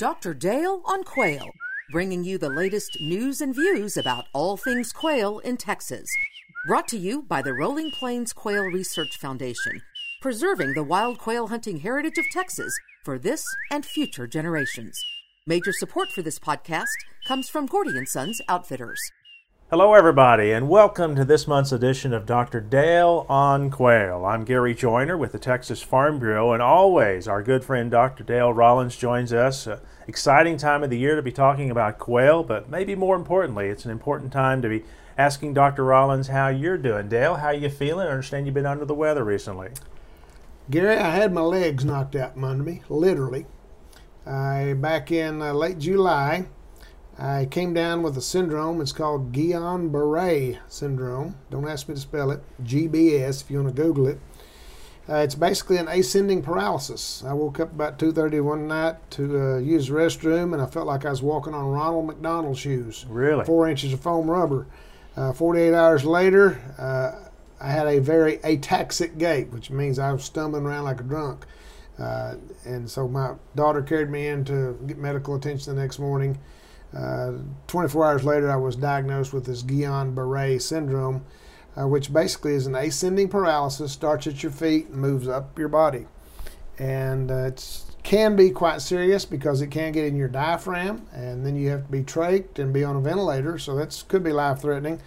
Dr. Dale on Quail, bringing you the latest news and views about all things quail in Texas. Brought to you by the Rolling Plains Quail Research Foundation, preserving the wild quail hunting heritage of Texas for this and future generations. Major support for this podcast comes from Gordy and Sons Outfitters. Hello, everybody, and welcome to this month's edition of Dr. Dale on Quail. I'm Gary Joiner with the Texas Farm Bureau, and always our good friend Dr. Dale Rollins joins us. Uh, exciting time of the year to be talking about quail, but maybe more importantly, it's an important time to be asking Dr. Rollins how you're doing. Dale, how you feeling? I understand you've been under the weather recently. Gary, I had my legs knocked out from under me, literally. I back in uh, late July. I came down with a syndrome. It's called Guillain-Barré syndrome. Don't ask me to spell it. GBS, if you want to Google it. Uh, it's basically an ascending paralysis. I woke up about 2:30 one night to uh, use the restroom, and I felt like I was walking on Ronald McDonald shoes. Really? Four inches of foam rubber. Uh, 48 hours later, uh, I had a very ataxic gait, which means I was stumbling around like a drunk. Uh, and so my daughter carried me in to get medical attention the next morning. Uh, 24 hours later, I was diagnosed with this Guillain-Barré syndrome, uh, which basically is an ascending paralysis, starts at your feet and moves up your body. And uh, it can be quite serious because it can get in your diaphragm, and then you have to be trached and be on a ventilator, so that could be life-threatening.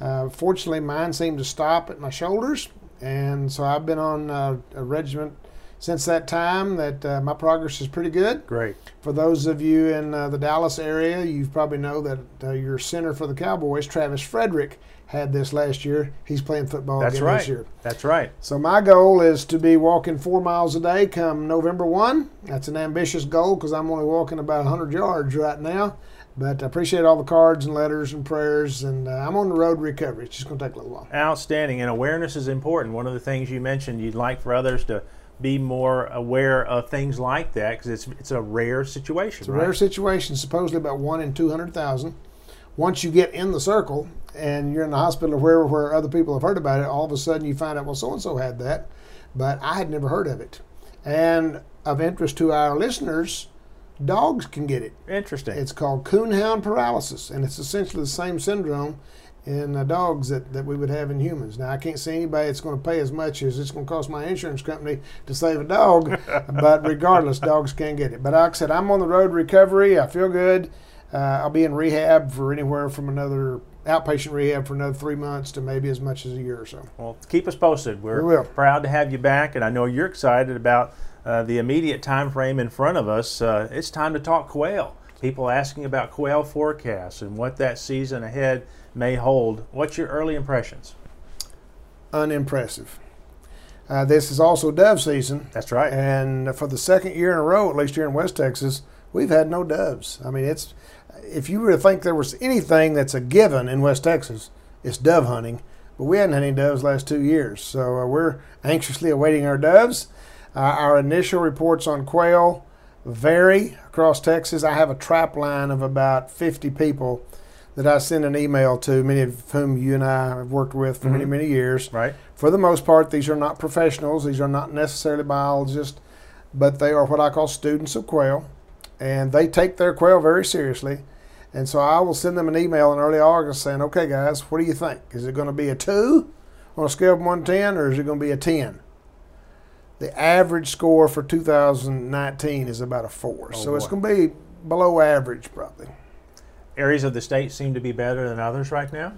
Uh, fortunately, mine seemed to stop at my shoulders, and so I've been on uh, a regimen since that time that uh, my progress is pretty good. Great. For those of you in uh, the Dallas area, you probably know that uh, your center for the Cowboys, Travis Frederick, had this last year. He's playing football That's again right. this year. That's right. So my goal is to be walking four miles a day come November 1. That's an ambitious goal because I'm only walking about 100 yards right now. But I appreciate all the cards and letters and prayers, and uh, I'm on the road to recovery. It's just going to take a little while. Outstanding. And awareness is important. One of the things you mentioned you'd like for others to be more aware of things like that because it's it's a rare situation. It's a right? rare situation, supposedly about one in 200,000. Once you get in the circle and you're in the hospital or wherever where other people have heard about it, all of a sudden you find out, well, so and so had that, but I had never heard of it. And of interest to our listeners, dogs can get it. Interesting. It's called coonhound paralysis, and it's essentially the same syndrome in uh, dogs that, that we would have in humans. Now, I can't see anybody that's going to pay as much as it's going to cost my insurance company to save a dog, but regardless, dogs can get it. But like I said, I'm on the road recovery. I feel good. Uh, I'll be in rehab for anywhere from another outpatient rehab for another three months to maybe as much as a year or so. Well, keep us posted. We're We proud to have you back, and I know you're excited about uh, the immediate time frame in front of us. Uh, it's time to talk quail. People asking about quail forecasts and what that season ahead may hold. What's your early impressions? Unimpressive. Uh, this is also dove season. That's right. And for the second year in a row, at least here in West Texas, we've had no doves. I mean, it's if you were to think there was anything that's a given in West Texas, it's dove hunting. But we hadn't had any doves last two years, so uh, we're anxiously awaiting our doves. Uh, our initial reports on quail vary across Texas. I have a trap line of about 50 people that I send an email to, many of whom you and I have worked with for many, mm-hmm. many years. Right. For the most part, these are not professionals. These are not necessarily biologists, but they are what I call students of quail, and they take their quail very seriously. And so I will send them an email in early August saying, "Okay, guys, what do you think? Is it going to be a two on a scale from one to ten, or is it going to be a ten?" The average score for 2019 is about a four, Oh, so it's going to be below average probably. Areas of the state seem to be better than others right now.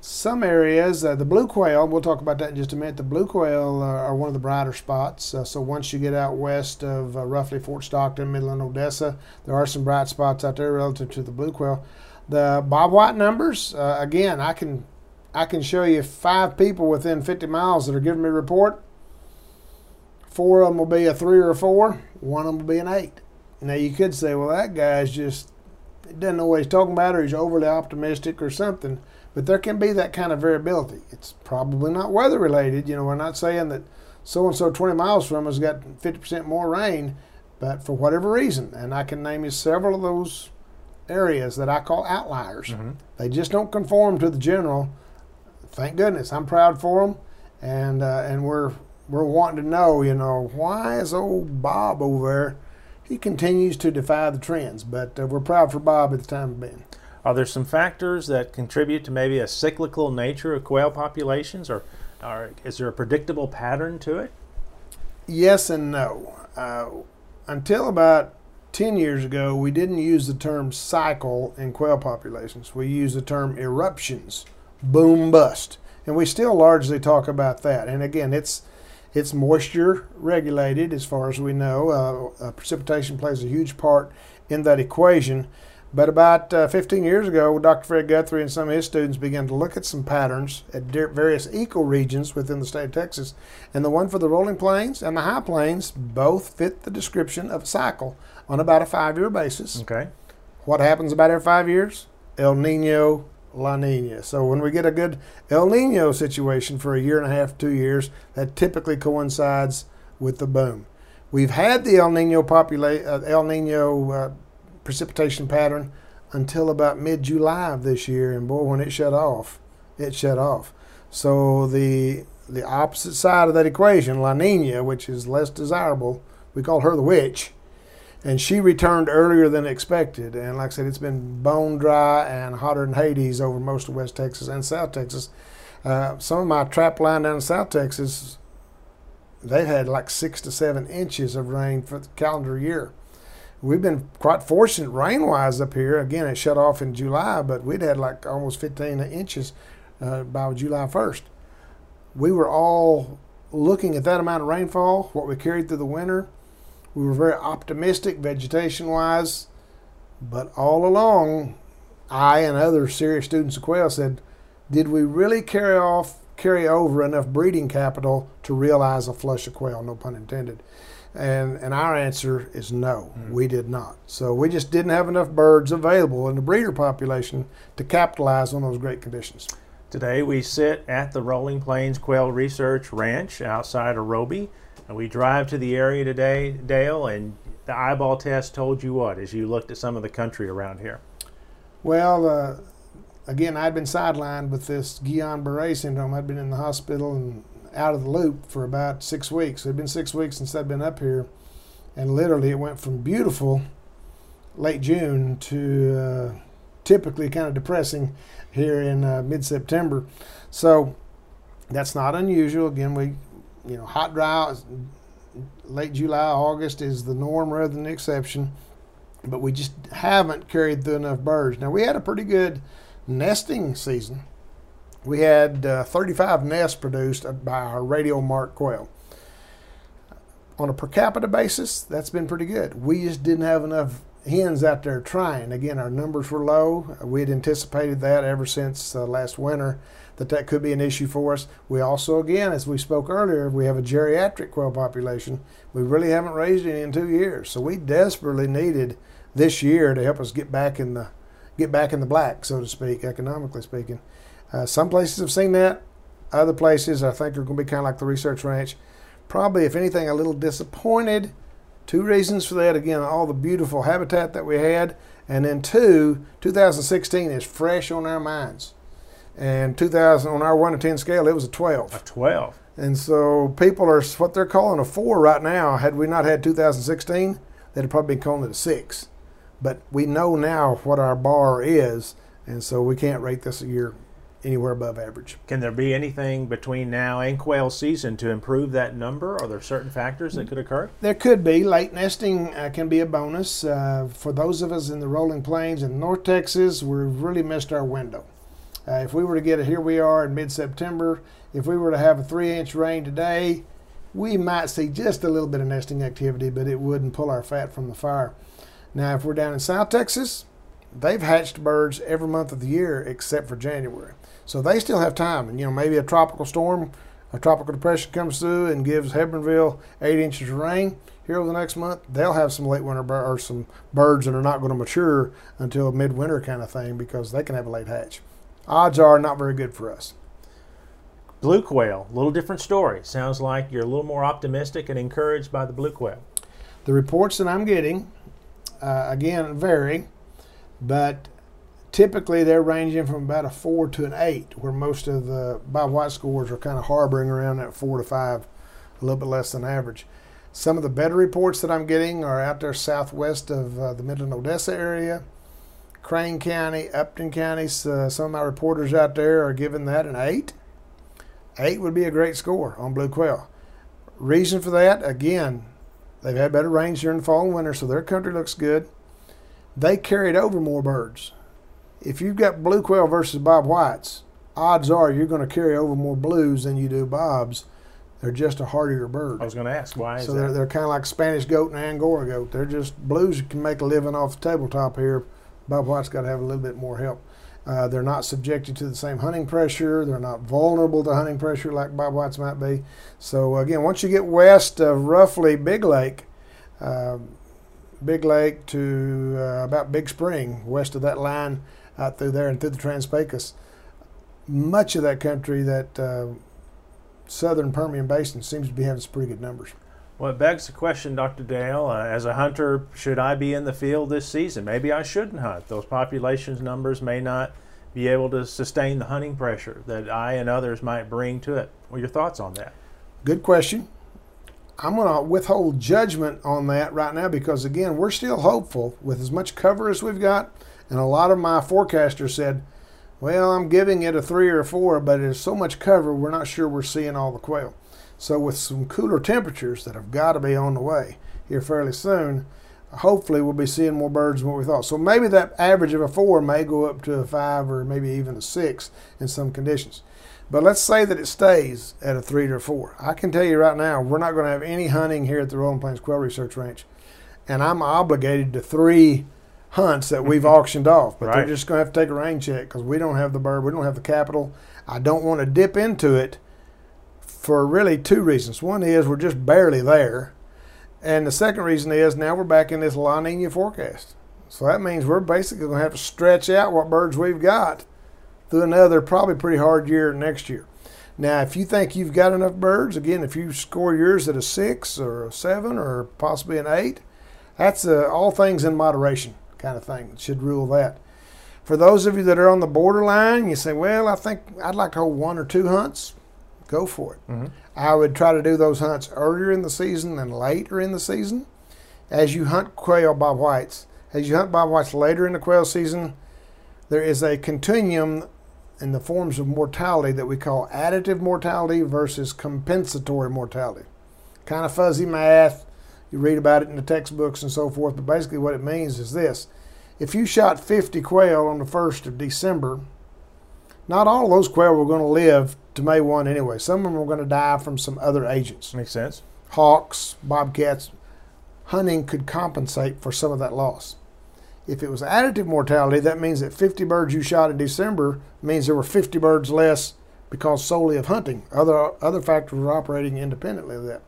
Some areas, uh, the blue quail, we'll talk about that in just a minute. The blue quail uh, are one of the brighter spots. Uh, so once you get out west of uh, roughly Fort Stockton, Midland, Odessa, there are some bright spots out there relative to the blue quail. The bob white numbers, uh, again, I can I can show you five people within 50 miles that are giving me a report. Four of them will be a three or a four. One of them will be an eight. Now you could say, well, that guy's just he doesn't know what he's talking about, or he's overly optimistic, or something. But there can be that kind of variability. It's probably not weather related. You know, we're not saying that so and so 20 miles from us got 50% more rain, but for whatever reason, and I can name you several of those areas that I call outliers. They just don't conform to the general. Thank goodness, I'm proud for them, and uh, and we're we're wanting to know, you know, why is old Bob over there he continues to defy the trends. But uh, we're proud for Bob at the time of being. Are there some factors that contribute to maybe a cyclical nature of quail populations, or, or is there a predictable pattern to it? Yes and no. Uh, until about 10 years ago, we didn't use the term cycle in quail populations. We used the term eruptions, boom bust. And we still largely talk about that. And again, it's it's moisture regulated as far as we know. Uh, uh, precipitation plays a huge part in that equation. But about uh, 15 years ago, Dr. Fred Guthery and some of his students began to look at some patterns at various ecoregions within the state of Texas. And the one for the rolling plains and the high plains both fit the description of a cycle on about a five year basis. Okay. What happens about every five years? El Nino, La Nina. So when we get a good El Nino situation for a year and a half, two years, that typically coincides with the boom. We've had the El Nino popula- uh, El Nino uh, precipitation pattern until about mid July of this year, and boy, when it shut off, it shut off. So the the opposite side of that equation, La Nina, which is less desirable, we call her the witch, and she returned earlier than expected. And like I said, it's been bone dry and hotter than Hades over most of West Texas and South Texas. Uh, some of my trap line down in South Texas, they've had like six to seven inches of rain for the calendar year we've been quite fortunate rain wise up here. Again, it shut off in July, but we'd had like almost 15 inches uh, by July 1st. We were all looking at that amount of rainfall, what we carried through the winter. We were very optimistic vegetation wise, but all along, I and other serious students of quail said, did we really carry off, carry over enough breeding capital to realize a flush of quail? No pun intended. And, and our answer is no, mm. we did not. So we just didn't have enough birds available in the breeder population to capitalize on those great conditions. Today we sit at the Rolling Plains Quail Research Ranch outside. And we drive to the area today, Dale, and the eyeball test told you what as you looked at some of the country around here? Well, uh, again, I'd been sidelined with this Guillain-Barré syndrome. I'd been in the hospital and out of the loop for about six weeks. It had been six weeks since I'd been up here, and literally it went from beautiful late June to uh, typically kind of depressing here in uh, mid September. So that's not unusual. Again, we, you know, hot, dry, late July, August is the norm rather than the exception. But we just haven't carried through enough birds. Now, we had a pretty good nesting season we had uh, 35 nests produced by our radio mark quail. On a per capita basis, that's been pretty good. We just didn't have enough hens out there trying. Again, our numbers were low. We had anticipated that ever since uh, last winter that that could be an issue for us. We also, again, as we spoke earlier, we have a geriatric quail population. We really haven't raised any in two years, so we desperately needed this year to help us get back in the get back in the black, so to speak, economically speaking. Uh, some places have seen that. Other places, I think, are going to be kind of like the research ranch. Probably, if anything, a little disappointed. Two reasons for that. Again, all the beautiful habitat that we had. And then two, 2016 is fresh on our minds. And 2000 on our 1 to 10 scale, it was a 12. A 12. And so people are what they're calling a 4 right now. Had we not had 2016, they'd probably be calling it a 6. But we know now what our bar is, and so we can't rate this a year anywhere above average. Can there be anything between now and quail season to improve that number? Are there certain factors that could occur? There could be. Late nesting uh, can be a bonus. Uh, for those of us in the rolling plains in North Texas, we've really missed our window. Uh, if we were to get it, here we are in mid September, if we were to have a three inch rain today, we might see just a little bit of nesting activity, but it wouldn't pull our fat from the fire. Now, if we're down in South Texas, they've hatched birds every month of the year except for January. So they still have time. And, you know, maybe a tropical storm, a tropical depression comes through and gives Hebbronville eight inches of rain here over the next month. They'll have some late winter bir- or some birds that are not going to mature until midwinter kind of thing because they can have a late hatch. Odds are not very good for us. Blue quail, a little different story. Sounds like you're a little more optimistic and encouraged by the blue quail. The reports that I'm getting, uh, again, vary, but typically they're ranging from about a four to an eight, where most of the Bob White scores are kind of harboring around that four to five, a little bit less than average. Some of the better reports that I'm getting are out there southwest of uh, the Midland Odessa area, Crane County, Upton County. So some of my reporters out there are giving that an eight. Eight would be a great score on blue quail. Reason for that, again, they've had better range during fall and winter, so their country looks good. They carried over more birds. If you've got blue quail versus bob whites, odds are you're going to carry over more blues than you do bobs. They're just a hardier bird. I was going to ask why. so they're, they're kind of like Spanish goat and Angora goat. They're just blues can make a living off the tabletop here. Bob White's got to have a little bit more help. Uh, they're not subjected to the same hunting pressure. They're not vulnerable to hunting pressure like Bob White's might be. So again, once you get west of roughly Big Lake, uh, Big Lake to uh, about Big Spring, west of that line out through there and through the Trans Pecos, much of that country, that uh, southern Permian Basin, seems to be having some pretty good numbers. Well, it begs the question, Dr. Dale, uh, as a hunter, should I be in the field this season? Maybe I shouldn't hunt. Those populations numbers may not be able to sustain the hunting pressure that I and others might bring to it. What are your thoughts on that? Good question. I'm going to withhold judgment on that right now because, again, we're still hopeful with as much cover as we've got. And a lot of my forecasters said, well, I'm giving it a three or a four, but there's so much cover, we're not sure we're seeing all the quail. So, with some cooler temperatures that have got to be on the way here fairly soon, hopefully we'll be seeing more birds than what we thought. So, maybe that average of a four may go up to a five or maybe even a six in some conditions. But let's say that it stays at a three or four. I can tell you right now, we're not going to have any hunting here at the Rolling Plains Quail Research Ranch. And I'm obligated to three hunts that we've auctioned off, but Right. they're just going to have to take a rain check because we don't have the bird, we don't have the capital. I don't want to dip into it for really two reasons. One is we're just barely there, and the second reason is now we're back in this La Nina forecast. So that means we're basically going to have to stretch out what birds we've got through another probably pretty hard year next year. Now, if you think you've got enough birds, again, if you score yours at a six or a seven or possibly an eight, that's a, all things in moderation kind of thing. Should rule that. For those of you that are on the borderline, you say, well, I think I'd like to hold one or two hunts. Go for it. Mm-hmm. I would try to do those hunts earlier in the season than later in the season. As you hunt quail bob whites, as you hunt bob whites later in the quail season, there is a continuum in the forms of mortality that we call additive mortality versus compensatory mortality. Kind of fuzzy math. You read about it in the textbooks and so forth, but basically what it means is this. If you shot 50 quail on the 1st of December, not all of those quail were going to live to May 1 anyway. Some of them were going to die from some other agents. Makes sense. Hawks, bobcats, hunting could compensate for some of that loss. If it was additive mortality, that means that 50 birds you shot in December means there were 50 birds less because solely of hunting. Other other factors were operating independently of that.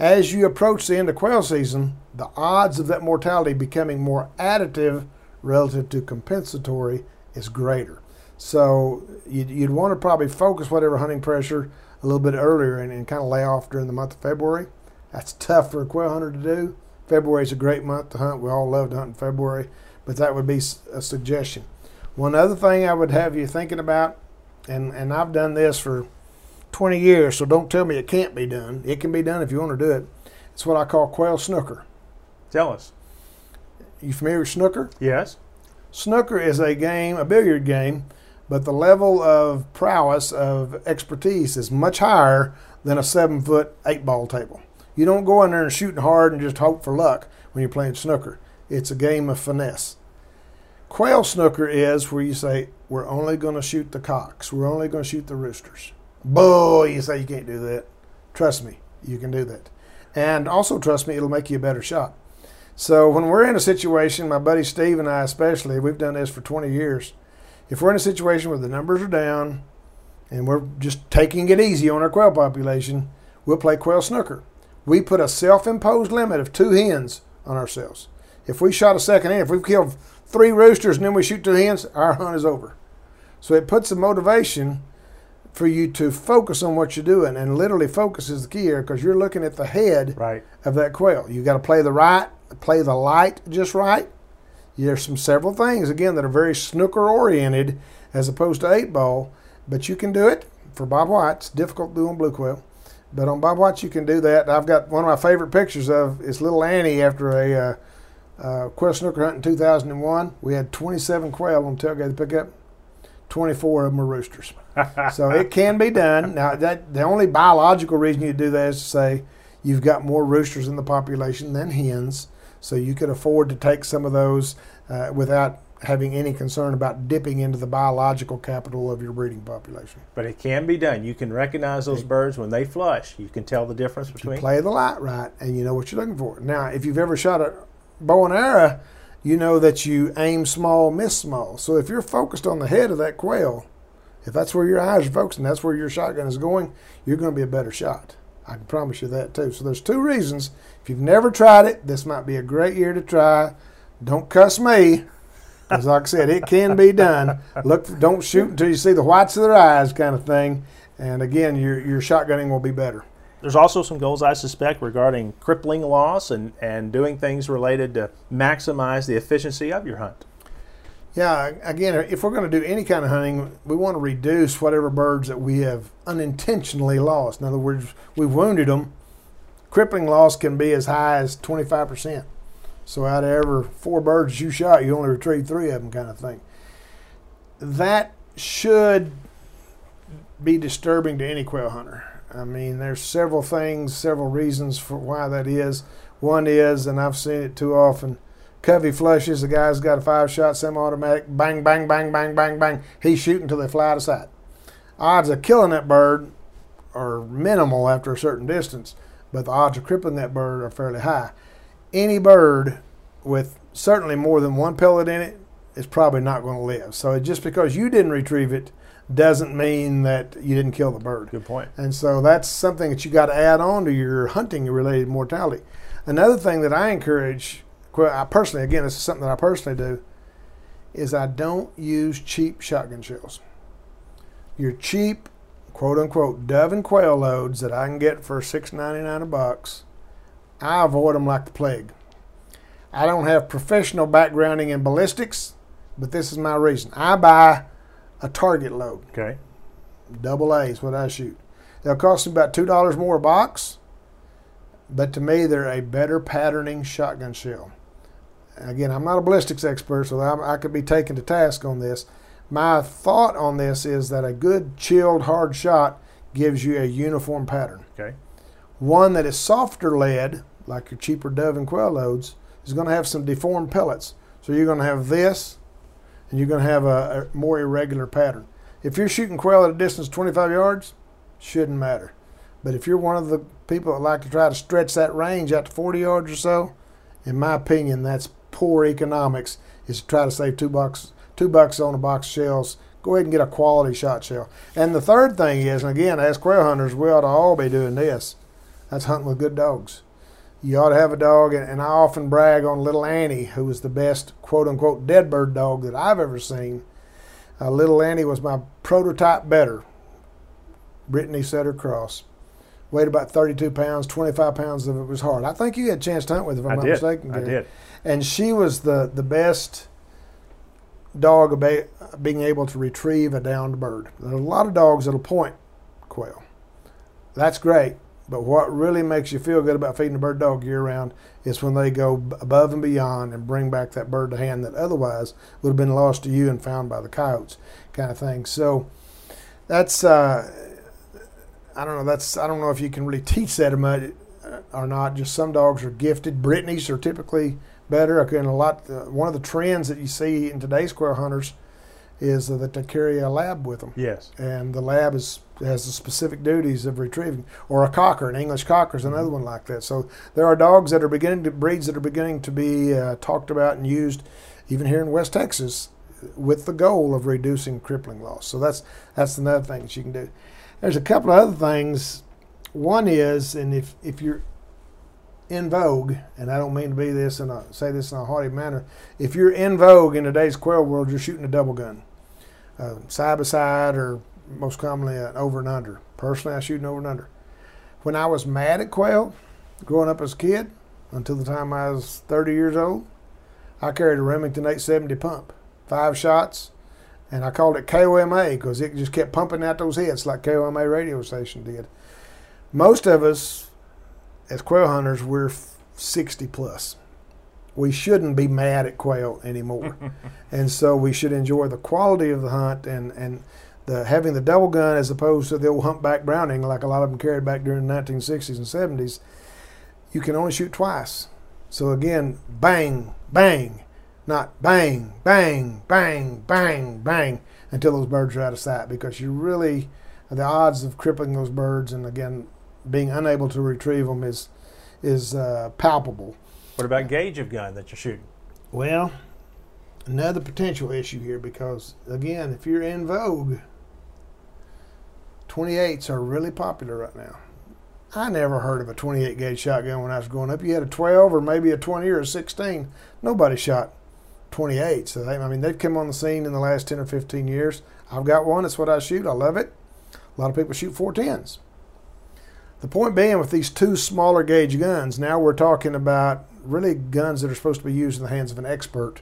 As you approach the end of quail season, the odds of that mortality becoming more additive relative to compensatory is greater. So you'd, you'd want to probably focus whatever hunting pressure a little bit earlier and, and kind of lay off during the month of February. That's tough for a quail hunter to do. February is a great month to hunt. We all love to hunt in February, but that would be a suggestion. One other thing I would have you thinking about, and, and I've done this for 20 years, so don't tell me it can't be done. It can be done if you want to do it. It's what I call quail snooker. Tell us. You familiar with snooker? Yes. Snooker is a game, a billiard game, but the level of prowess, of expertise is much higher than a seven foot eight ball table. You don't go in there and shooting hard and just hope for luck when you're playing snooker. It's a game of finesse. Quail snooker is where you say, We're only going to shoot the cocks, we're only going to shoot the roosters. Boy, you say you can't do that. Trust me, you can do that. And also, trust me, it'll make you a better shot. So when we're in a situation, my buddy Steve and I especially, we've done this for 20 years. If we're in a situation where the numbers are down and we're just taking it easy on our quail population, we'll play quail snooker. We put a self-imposed limit of two hens on ourselves. If we shot a second hen, if we've killed three roosters and then we shoot two hens, our hunt is over. So it puts a motivation for you to focus on what you're doing, and literally focus is the key here because you're looking at the head Right. of that quail. You got to play the right, play the light just right. There's some several things again that are very snooker oriented as opposed to eight ball, but you can do it for Bob White. It's difficult to do on blue quail, But on Bob Whites, you can do that. I've got one of my favorite pictures of is little Annie after a uh, uh, quail snooker hunt in 2001. We had 27 quail on tailgate the pickup. 24 of them were roosters. So it can be done. Now, that the only biological reason you do that is to say you've got more roosters in the population than hens, so you could afford to take some of those uh, without having any concern about dipping into the biological capital of your breeding population. But it can be done. You can recognize those birds when they flush. You can tell the difference between. You play the light right, and you know what you're looking for. Now, if you've ever shot a bow and arrow, you know that you aim small, miss small. So if you're focused on the head of that quail, if that's where your eyes are focused and that's where your shotgun is going, you're going to be a better shot. I can promise you that too. So there's two reasons. If you've never tried it, this might be a great year to try. Don't cuss me. Because, like I said, it can be done. Look, don't shoot until you see the whites of their eyes, kind of thing. And again, your your shotgunning will be better. There's also some goals I suspect regarding crippling loss and, and doing things related to maximize the efficiency of your hunt. Yeah, again, if we're going to do any kind of hunting, we want to reduce whatever birds that we have unintentionally lost. In other words, we've wounded them. Crippling loss can be as high as 25%. So out of every four birds you shot, you only retrieve three of them, kind of thing. That should be disturbing to any quail hunter. I mean, there's several things, several reasons for why that is. One is, and I've seen it too often, covey flushes. The guy's got a five-shot semi-automatic, bang, bang, bang, bang, bang, bang. He's shooting until they fly out of sight. Odds of killing that bird are minimal after a certain distance, but the odds of crippling that bird are fairly high. Any bird with certainly more than one pellet in it is probably not going to live. So just because you didn't retrieve it doesn't mean that you didn't kill the bird. Good point. And so that's something that you got to add on to your hunting related mortality. Another thing that I encourage, I personally, again, this is something that I personally do, is I don't use cheap shotgun shells. Your cheap, quote unquote, dove and quail loads that I can get for six ninety nine a box, I avoid them like the plague. I don't have professional backgrounding in ballistics, but this is my reason. I buy a target load. Okay. Double A is what I shoot. They'll cost me about two dollars more a box, but to me they're a better patterning shotgun shell. Again, I'm not a ballistics expert, so I, I could be taken to task on this. My thought on this is that a good chilled hard shot gives you a uniform pattern. Okay. One that is softer lead, like your cheaper dove and quail loads, is going to have some deformed pellets. So you're going to have this and you're going to have a, a, more irregular pattern. If you're shooting quail at a distance of 25 yards, shouldn't matter. But if you're one of the people that like to try to stretch that range out to 40 yards or so, in my opinion, that's poor economics. Is to try to save two bucks, two bucks on a box of shells. Go ahead and get a quality shot shell. And the third thing is, and again, as quail hunters, we ought to all be doing this. That's hunting with good dogs you ought to have a dog. And, I often brag on little Annie, who was the best quote unquote dead bird dog that I've ever seen. Uh, little Annie was my prototype better. Brittany Setter Cross. Weighed about 32 pounds, 25 pounds of it was hard. I think you had a chance to hunt with her, if I'm I not did. mistaken. I did. And she was the, the best dog about being able to retrieve a downed bird. There are a lot of dogs that'll point quail. That's great. But what really makes you feel good about feeding a bird dog year round is when they go above and beyond and bring back that bird to hand that otherwise would have been lost to you and found by the coyotes, kind of thing. So that's uh, I don't know. That's I don't know if you can really teach that or not. Just some dogs are gifted. Brittany's are typically better. And a lot. Uh, one of the trends that you see in today's squirrel hunters is that they carry a lab with them. Yes. And the lab is has the specific duties of retrieving, or a cocker, an English cocker is another mm-hmm. one like that. So there are dogs that are beginning to breeds that are beginning to be uh, talked about and used, even here in West Texas, with the goal of reducing crippling loss. So that's that's another thing that you can do. There's a couple of other things. One is, and if if you're in vogue, and I don't mean to be this and say this in a haughty manner, if you're in vogue in today's quail world, you're shooting a double gun, uh, side by side or most commonly an over and under. Personally, I shoot an over and under. When I was mad at quail, growing up as a kid, until the time I was 30 years old, I carried a Remington 870 pump, five shots, and I called it KOMA because it just kept pumping out those hits like KOMA radio station did. most of us, as quail hunters, we're 60 plus. We shouldn't be mad at quail anymore, and so we should enjoy the quality of the hunt and and the having the double gun as opposed to the old humpback Browning like a lot of them carried back during the 1960s and 70s. You can only shoot twice, so again, bang, bang, not bang, bang, bang, bang, bang until those birds are out of sight because you really the odds of crippling those birds and again being unable to retrieve them is is uh, palpable. What about gauge of gun that you're shooting? Well, another potential issue here because again, if you're in vogue, 28s are really popular right now. I never heard of a 28 gauge shotgun when I was growing up. You had a 12 or maybe a 20 or a 16. Nobody shot 28. So they, I mean, they've come on the scene in the last 10 or 15 years. I've got one. It's what I shoot. I love it. A lot of people shoot 410s. The point being, with these two smaller gauge guns, now we're talking about really guns that are supposed to be used in the hands of an expert,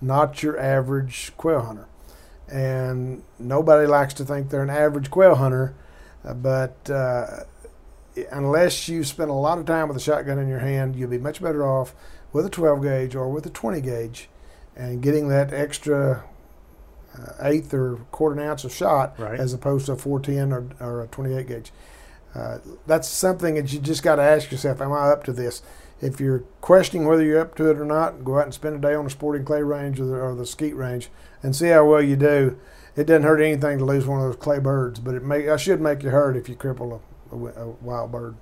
not your average quail hunter. And nobody likes to think they're an average quail hunter, uh, but uh, unless you spend a lot of time with a shotgun in your hand, you'll be much better off with a 12 gauge or with a 20 gauge and getting that extra uh, eighth or quarter an ounce of shot Right. as opposed to a 410 or, or a 28 gauge. Uh, that's something that you just got to ask yourself: Am I up to this? If you're questioning whether you're up to it or not, go out and spend a day on the sporting clay range or the, or the skeet range and see how well you do. It doesn't hurt anything to lose one of those clay birds, but it may I should make you hurt if you cripple a, a, a wild bird.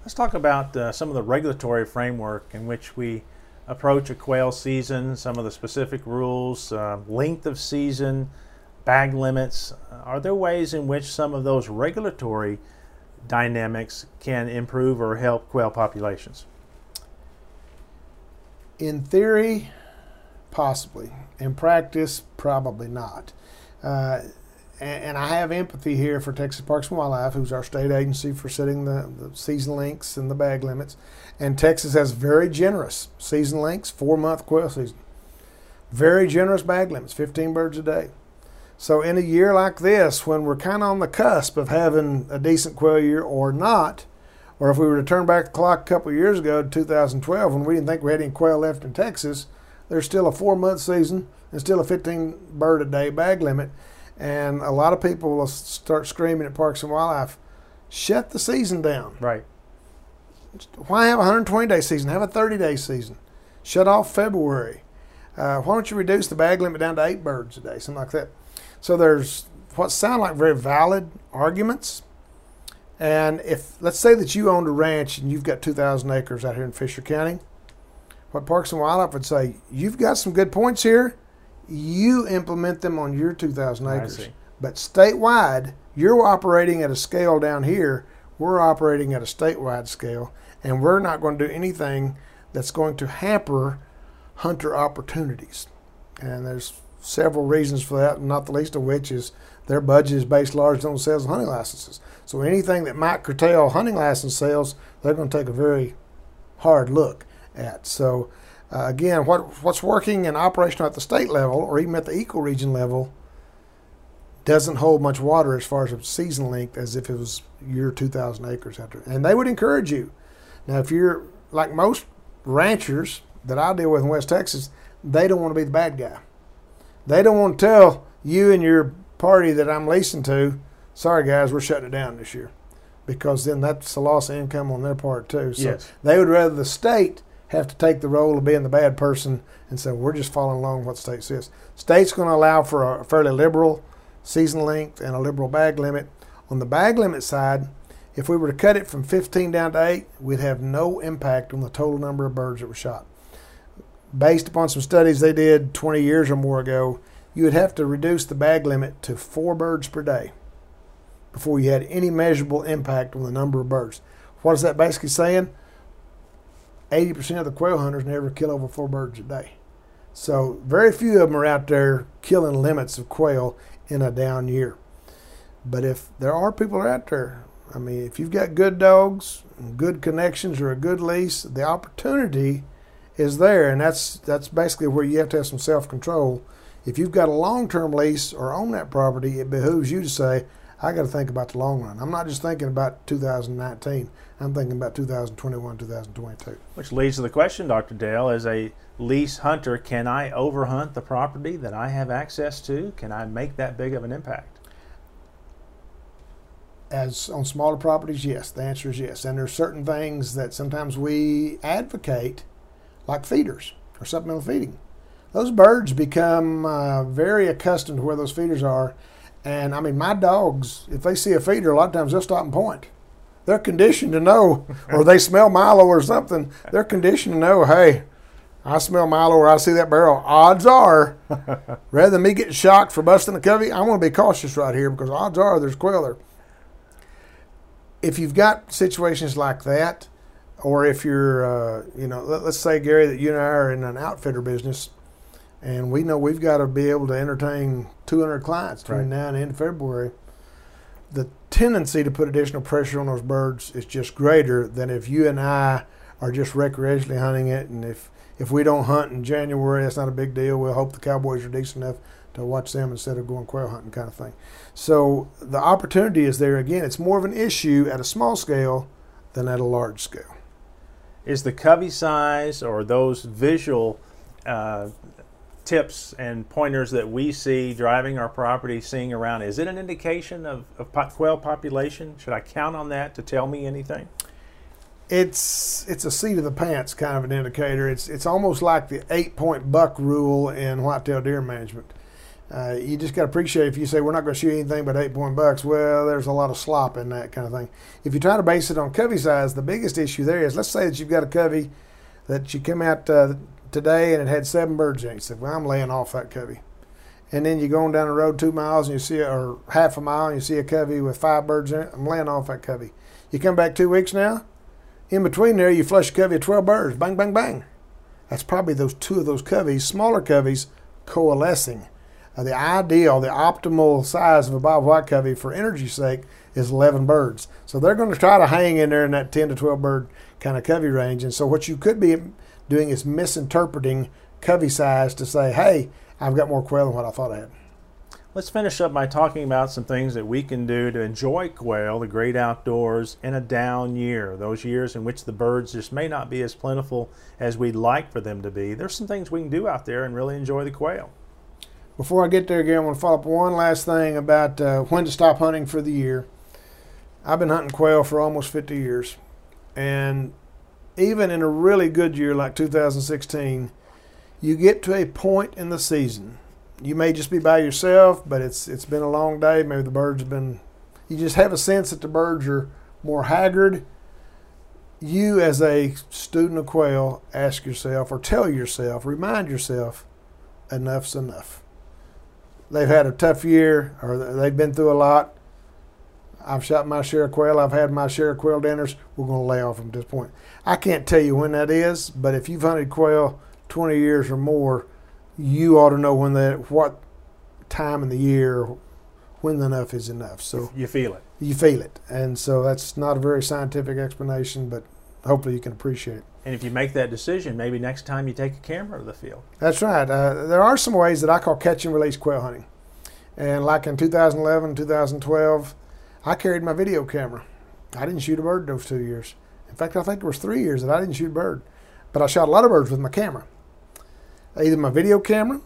Let's talk about uh, some of the regulatory framework in which we approach a quail season, some of the specific rules, uh, length of season, bag limits. Are there ways in which some of those regulatory dynamics can improve or help quail populations? In theory, possibly. In practice, probably not. Uh, and, and I have empathy here for Texas Parks and Wildlife, who's our state agency for setting the, the season lengths and the bag limits. And Texas has very generous season lengths, four month quail season. Very generous bag limits, 15 birds a day. So in a year like this, when we're kind of on the cusp of having a decent quail year or not, or if we were to turn back the clock a couple of years ago to 2012 when we didn't think we had any quail left in Texas, there's still a four month season and still a 15 bird a day bag limit. And a lot of people will start screaming at Parks and Wildlife, shut the season down. Right. Why have a 120 day season? Have a 30 day season. Shut off February. Uh, why don't you reduce the bag limit down to eight birds a day, something like that? So there's what sound like very valid arguments. And if let's say that you owned a ranch and you've got 2,000 acres out here in Fisher County, what Parks and Wildlife would say, you've got some good points here. You implement them on your 2,000 I acres. But statewide, you're operating at a scale down here. We're operating at a statewide scale, and we're not going to do anything that's going to hamper hunter opportunities. And there's several reasons for that, not the least of which is their budget is based largely on sales of hunting licenses. So anything that might curtail hunting license sales, they're going to take a very hard look at. So uh, again, what what's working and operational at the state level or even at the ecoregion level doesn't hold much water as far as a season length as if it was your 2,000 acres there. And they would encourage you. Now, if you're like most ranchers that I deal with in West Texas, they don't want to be the bad guy. They don't want to tell you and your party that I'm leasing to, sorry guys, we're shutting it down this year. Because then that's a loss of income on their part too. So Yes. they would rather the state have to take the role of being the bad person and say, we're just following along what the state says. State's going to allow for a fairly liberal season length and a liberal bag limit. On the bag limit side, if we were to cut it from 15 down to 8, we'd have no impact on the total number of birds that were shot. Based upon some studies they did 20 years or more ago, you would have to reduce the bag limit to four birds per day before you had any measurable impact on the number of birds. What is that basically saying? 80% of the quail hunters never kill over four birds a day. So very few of them are out there killing limits of quail in a down year. But if there are people out there, I mean, if you've got good dogs, good connections, or a good lease, the opportunity is there, and that's that's basically where you have to have some self control. If you've got a long term lease or own that property, it behooves you to say, I got to think about the long run. I'm not just thinking about 2019. I'm thinking about 2021, 2022. Which leads to the question, Dr. Dale, as a lease hunter, can I overhunt the property that I have access to? Can I make that big of an impact? As on smaller properties, yes. The answer is yes. And there's certain things that sometimes we advocate, like feeders or supplemental feeding. Those birds become uh, very accustomed to where those feeders are. And I mean, my dogs, if they see a feeder, a lot of times they'll stop and point. They're conditioned to know, or they smell Milo or something. They're conditioned to know, hey, I smell Milo or I see that barrel. Odds are, rather than me getting shocked for busting a covey, I want to be cautious right here because odds are there's quail there. If you've got situations like that, or if you're, uh, you know, let, us say, Gary, that you and I are in an outfitter business and we know we've got to be able to entertain 200 clients between right. now and the end of February. The tendency to put additional pressure on those birds is just greater than if you and I are just recreationally hunting it. And if, if we don't hunt in January, that's not a big deal. We'll hope the Cowboys are decent enough to watch them instead of going quail hunting, kind of thing. So the opportunity is there again. It's more of an issue at a small scale than at a large scale. Is the covey size or those visual uh, tips and pointers that we see driving our property, seeing around, is it an indication of, of quail population? Should I count on that to tell me anything? It's it's a seat of the pants kind of an indicator. It's it's almost like the eight point buck rule in whitetail deer management. Uh, you just got to appreciate if you say we're not going to shoot anything but eight point bucks. Well, there's a lot of slop in that kind of thing. If you try to base it on covey size, the biggest issue there is let's say that you've got a covey that you come out uh, today and it had seven birds in it. He said, Well, I'm laying off that covey. And then you're going down the road two miles and you see, or half a mile, and you see a covey with five birds in it. I'm laying off that covey. You come back two weeks now, in between there, you flush a covey of 12 birds. Bang, bang, bang. That's probably those two of those coveys, smaller coveys, coalescing. The ideal, the optimal size of a bob white covey for energy's sake is 11 birds. So they're going to try to hang in there in that 10 to 12 bird kind of covey range. And so what you could be doing is misinterpreting covey size to say, hey, I've got more quail than what I thought I had. Let's finish up by talking about some things that we can do to enjoy quail, the great outdoors, in a down year. Those years in which the birds just may not be as plentiful as we'd like for them to be. There's some things we can do out there and really enjoy the quail. Before I get there again, I want to follow up one last thing about uh, when to stop hunting for the year. I've been hunting quail for almost 50 years, and even in a really good year like 2016, you get to a point in the season. You may just be by yourself, but it's it's been a long day. Maybe the birds have been. You just have a sense that the birds are more haggard. You, as a student of quail, ask yourself or tell yourself, remind yourself, enough's enough. They've had a tough year, or they've been through a lot. I've shot my share of quail. I've had my share of quail dinners. We're going to lay off them at this point. I can't tell you when that is, but if you've hunted quail 20 years or more, you ought to know when that what time in the year when enough is enough. So you feel it. You feel it, and so that's not a very scientific explanation, but hopefully you can appreciate it. And if you make that decision, maybe next time you take a camera to the field. That's right. Uh, there are some ways that I call catch and release quail hunting, and like in 2011, 2012 I carried my video camera. I didn't shoot a bird those two years. In fact, I think it was three years that I didn't shoot a bird. But I shot a lot of birds with my camera. Either my video camera,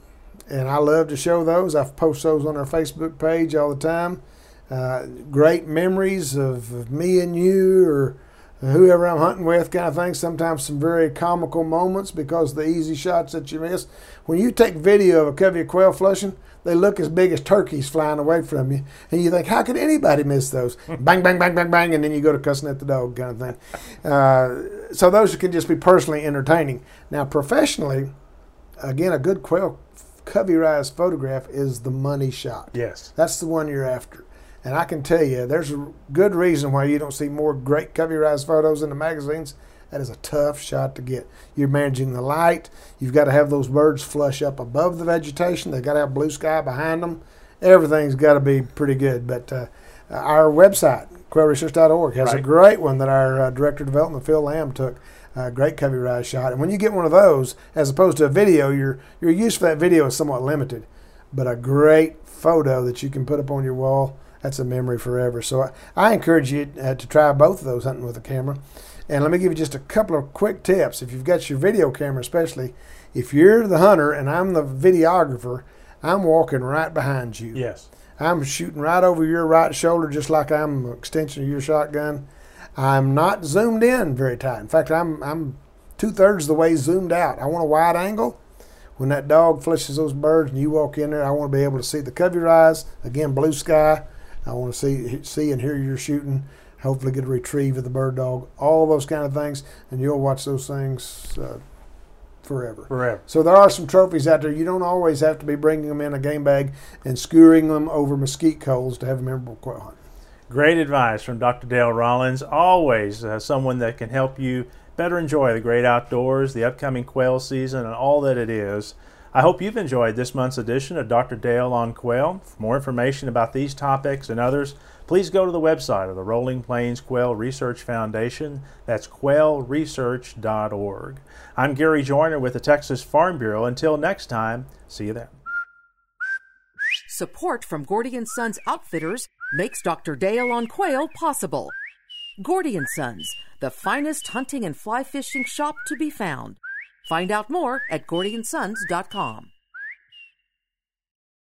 and I love to show those. I post those on our Facebook page all the time. Uh, great memories of, of me and you or whoever I'm hunting with, kind of thing. Sometimes some very comical moments because the easy shots that you miss. When you take video of a covey of quail flushing, they look as big as turkeys flying away from you, and you think, how could anybody miss those? bang, bang, bang, bang, bang, and then you go to cussing at the dog, kind of thing. Uh, so those can just be personally entertaining. Now, professionally, again, a good quail covey rise photograph is the money shot. Yes, that's the one you're after. And I can tell you, there's a good reason why you don't see more great covey rise photos in the magazines. That is a tough shot to get. You're managing the light. You've got to have those birds flush up above the vegetation. They've got to have blue sky behind them. Everything's got to be pretty good. But uh, our website, quailresearch.org, has right. a great one that our uh, director of development, Phil Lamb, took. A great covey rise shot. And when you get one of those, as opposed to a video, your your use for that video is somewhat limited. But a great photo that you can put up on your wall that's a memory forever. So I, I encourage you uh, to try both of those hunting with a camera. And let me give you just a couple of quick tips. If you've got your video camera, especially if you're the hunter and I'm the videographer, I'm walking right behind you. Yes. I'm shooting right over your right shoulder, just like I'm an extension of your shotgun. I'm not zoomed in very tight. In fact, I'm I'm two thirds of the way zoomed out. I want a wide angle. When that dog flushes those birds and you walk in there, I want to be able to see the cover of your eyes. Again, blue sky. I want to see see and hear you're shooting. Hopefully, get a retrieve of the bird dog. All those kind of things, and you'll watch those things uh, forever. Forever. So there are some trophies out there. You don't always have to be bringing them in a game bag and skewering them over mesquite coals to have a memorable quail hunt. Great advice from Dr. Dale Rollins. Always uh, someone that can help you better enjoy the great outdoors, the upcoming quail season, and all that it is. I hope you've enjoyed this month's edition of Dr. Dale on Quail. For more information about these topics and others, please go to the website of the Rolling Plains Quail Research Foundation. That's quailresearch.org. I'm Gary Joiner with the Texas Farm Bureau. Until next time, see you then. Support from Gordy and Sons Outfitters makes Dr. Dale on Quail possible. Gordy and Sons, the finest hunting and fly fishing shop to be found. Find out more at gordyandsons.com.